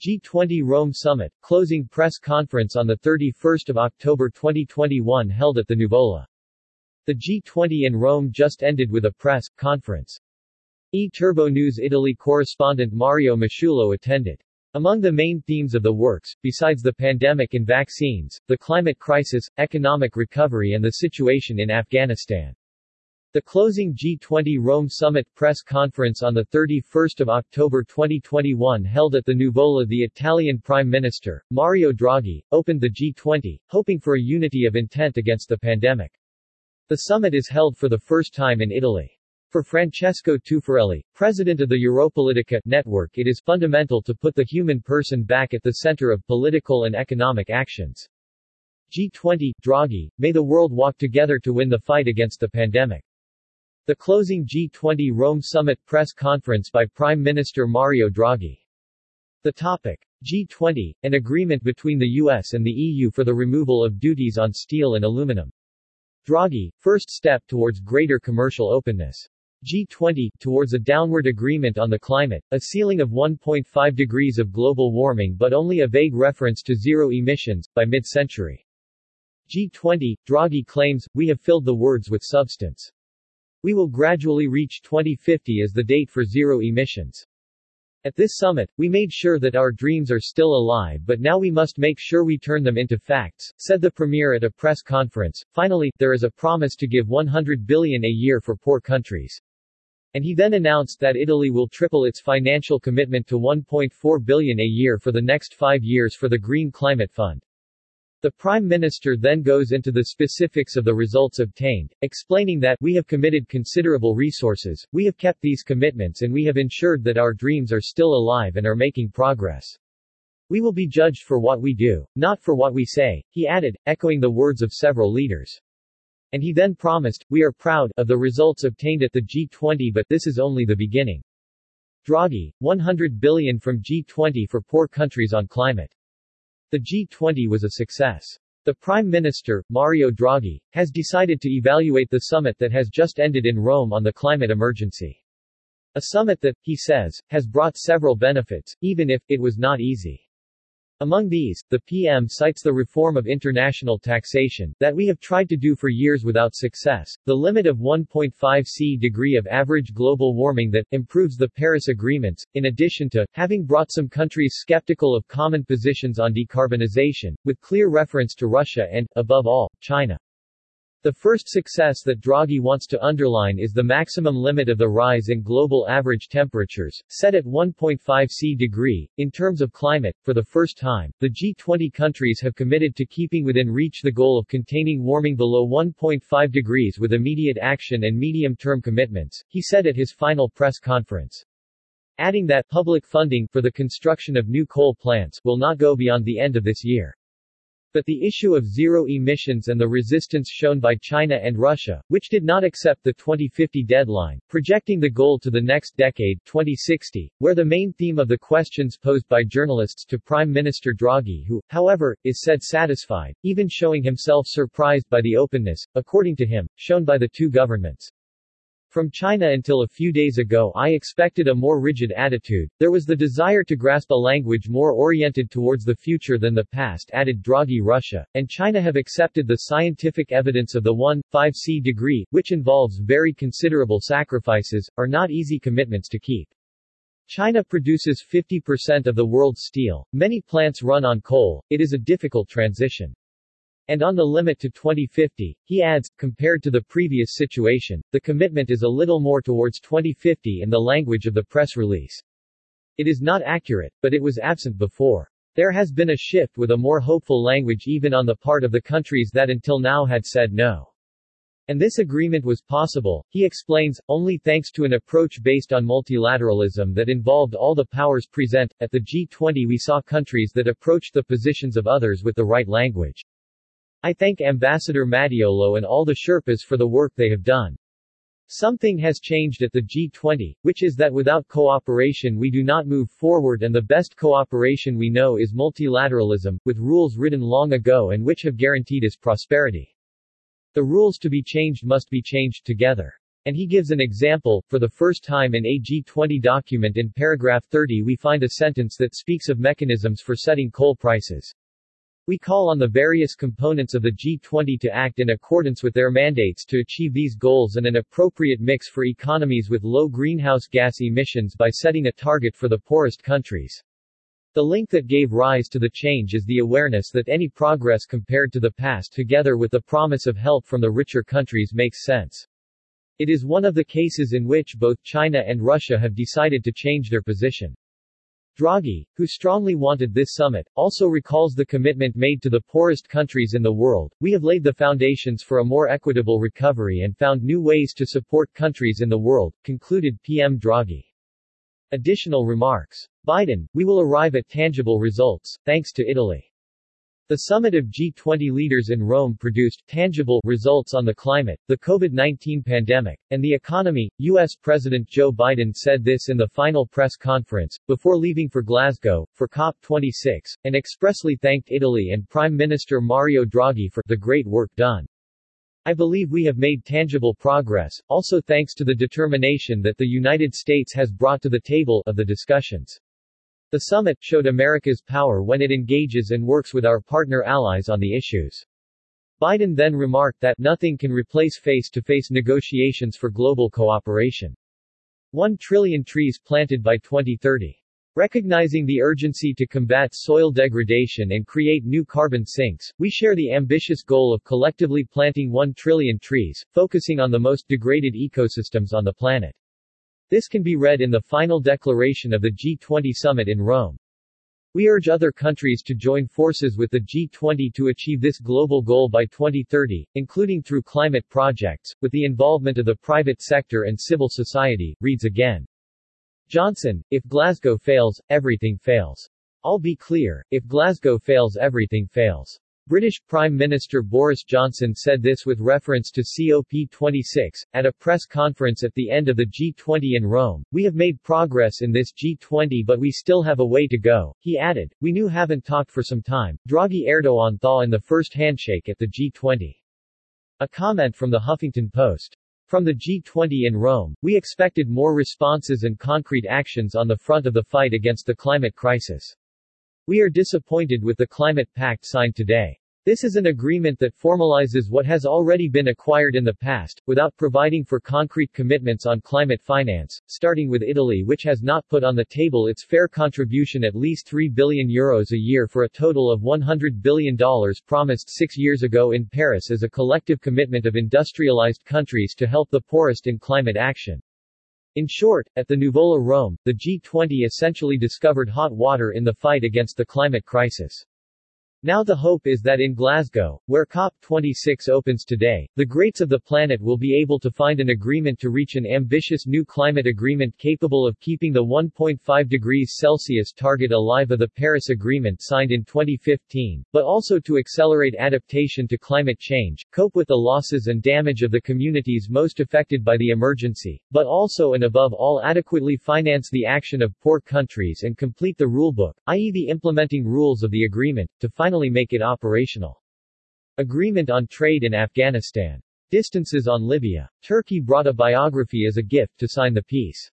G20 Rome Summit, closing press conference on 31 October 2021 held at the Nuvola. The G20 in Rome just ended with a press conference. eTurboNews Italy correspondent Mario Masciullo attended. Among the main themes of the works, besides the pandemic and vaccines, the climate crisis, economic recovery and the situation in Afghanistan. The closing G20 Rome Summit press conference on 31 October 2021 held at the Nuvola the Italian Prime Minister, Mario Draghi, opened the G20, hoping for a unity of intent against the pandemic. The summit is held for the first time in Italy. For Francesco Tuffarelli, president of the Europolitica network it is fundamental to put the human person back at the center of political and economic actions. G20, Draghi, may the world walk together to win the fight against the pandemic. The closing G20 Rome Summit press conference by Prime Minister Mario Draghi. The topic. G20, an agreement between the US and the EU for the removal of duties on steel and aluminum. Draghi, first step towards greater commercial openness. G20, towards a downward agreement on the climate, a ceiling of 1.5 degrees of global warming but only a vague reference to zero emissions, by mid-century. G20, Draghi claims, we have filled the words with substance. We will gradually reach 2050 as the date for zero emissions. At this summit, we made sure that our dreams are still alive but now we must make sure we turn them into facts, said the premier at a press conference. Finally, there is a promise to give 100 billion a year for poor countries. And he then announced that Italy will triple its financial commitment to 1.4 billion a year for the next five years for the Green Climate Fund. The Prime Minister then goes into the specifics of the results obtained, explaining that we have committed considerable resources, we have kept these commitments and we have ensured that our dreams are still alive and are making progress. We will be judged for what we do, not for what we say, he added, echoing the words of several leaders. And he then promised, we are proud of the results obtained at the G20 but this is only the beginning. Draghi, 100 billion from G20 for poor countries on climate. The G20 was a success. The Prime Minister, Mario Draghi, has decided to evaluate the summit that has just ended in Rome on the climate emergency. A summit that, he says, has brought several benefits, even if, it was not easy. Among these, the PM cites the reform of international taxation, that we have tried to do for years without success, the limit of 1.5 C degree of average global warming that, improves the Paris agreements, in addition to, having brought some countries skeptical of common positions on decarbonization, with clear reference to Russia and, above all, China. The first success that Draghi wants to underline is the maximum limit of the rise in global average temperatures, set at 1.5 C degree. In terms of climate, for the first time, the G20 countries have committed to keeping within reach the goal of containing warming below 1.5 degrees with immediate action and medium-term commitments, he said at his final press conference. Adding that public funding for the construction of new coal plants will not go beyond the end of this year. But the issue of zero emissions and the resistance shown by China and Russia, which did not accept the 2050 deadline, projecting the goal to the next decade 2060, where the main theme of the questions posed by journalists to Prime Minister Draghi who, however, is said satisfied, even showing himself surprised by the openness, according to him, shown by the two governments. From China until a few days ago I expected a more rigid attitude, there was the desire to grasp a language more oriented towards the future than the past added Draghi Russia, and China have accepted the scientific evidence of the 1.5 C degree, which involves very considerable sacrifices, are not easy commitments to keep. China produces 50% of the world's steel, many plants run on coal, it is a difficult transition. And on the limit to 2050, he adds, compared to the previous situation, the commitment is a little more towards 2050 in the language of the press release. It is not accurate, but it was absent before. There has been a shift with a more hopeful language even on the part of the countries that until now had said no. And this agreement was possible, he explains, only thanks to an approach based on multilateralism that involved all the powers present. At the G20 we saw countries that approached the positions of others with the right language. I thank Ambassador Mattiolo and all the Sherpas for the work they have done. Something has changed at the G20, which is that without cooperation we do not move forward and the best cooperation we know is multilateralism, with rules written long ago and which have guaranteed us prosperity. The rules to be changed must be changed together. And he gives an example, for the first time in a G20 document in paragraph 30 we find a sentence that speaks of mechanisms for setting coal prices. We call on the various components of the G20 to act in accordance with their mandates to achieve these goals and an appropriate mix for economies with low greenhouse gas emissions by setting a target for the poorest countries. The link that gave rise to the change is the awareness that any progress compared to the past together with the promise of help from the richer countries makes sense. It is one of the cases in which both China and Russia have decided to change their position. Draghi, who strongly wanted this summit, also recalls the commitment made to the poorest countries in the world. We have laid the foundations for a more equitable recovery and found new ways to support countries in the world, concluded PM Draghi. Additional remarks. Biden, we will arrive at tangible results, thanks to Italy. The summit of G20 leaders in Rome produced tangible results on the climate, the COVID-19 pandemic, and the economy. U.S. President Joe Biden said this in the final press conference, before leaving for Glasgow, for COP26, and expressly thanked Italy and Prime Minister Mario Draghi for the great work done. I believe we have made tangible progress, also thanks to the determination that the United States has brought to the table of the discussions. The summit showed America's power when it engages and works with our partner allies on the issues. Biden then remarked that nothing can replace face-to-face negotiations for global cooperation. 1 trillion trees planted by 2030. Recognizing the urgency to combat soil degradation and create new carbon sinks, we share the ambitious goal of collectively planting 1 trillion trees, focusing on the most degraded ecosystems on the planet. This can be read in the final declaration of the G20 summit in Rome. We urge other countries to join forces with the G20 to achieve this global goal by 2030, including through climate projects, with the involvement of the private sector and civil society, reads again. Johnson, if Glasgow fails, everything fails. I'll be clear, if Glasgow fails everything fails. British Prime Minister Boris Johnson said this with reference to COP26, at a press conference at the end of the G20 in Rome. We have made progress in this G20 but we still have a way to go, he added. We knew haven't talked for some time. Draghi Erdogan thaw in the first handshake at the G20. A comment from the Huffington Post. From the G20 in Rome, we expected more responses and concrete actions on the front of the fight against the climate crisis. We are disappointed with the climate pact signed today. This is an agreement that formalizes what has already been acquired in the past, without providing for concrete commitments on climate finance, starting with Italy which has not put on the table its fair contribution at least 3 billion euros a year for a total of $100 billion promised six years ago in Paris as a collective commitment of industrialized countries to help the poorest in climate action. In short, at the Nuvola Rome, the G20 essentially discovered hot water in the fight against the climate crisis. Now the hope is that in Glasgow, where COP26 opens today, the greats of the planet will be able to find an agreement to reach an ambitious new climate agreement capable of keeping the 1.5 degrees Celsius target alive of the Paris Agreement signed in 2015, but also to accelerate adaptation to climate change, cope with the losses and damage of the communities most affected by the emergency, but also and above all adequately finance the action of poor countries and complete the rulebook, i.e. the implementing rules of the agreement, to finally make it operational. Agreement on trade in Afghanistan. Distances on Libya. Turkey brought a biography as a gift to sign the peace.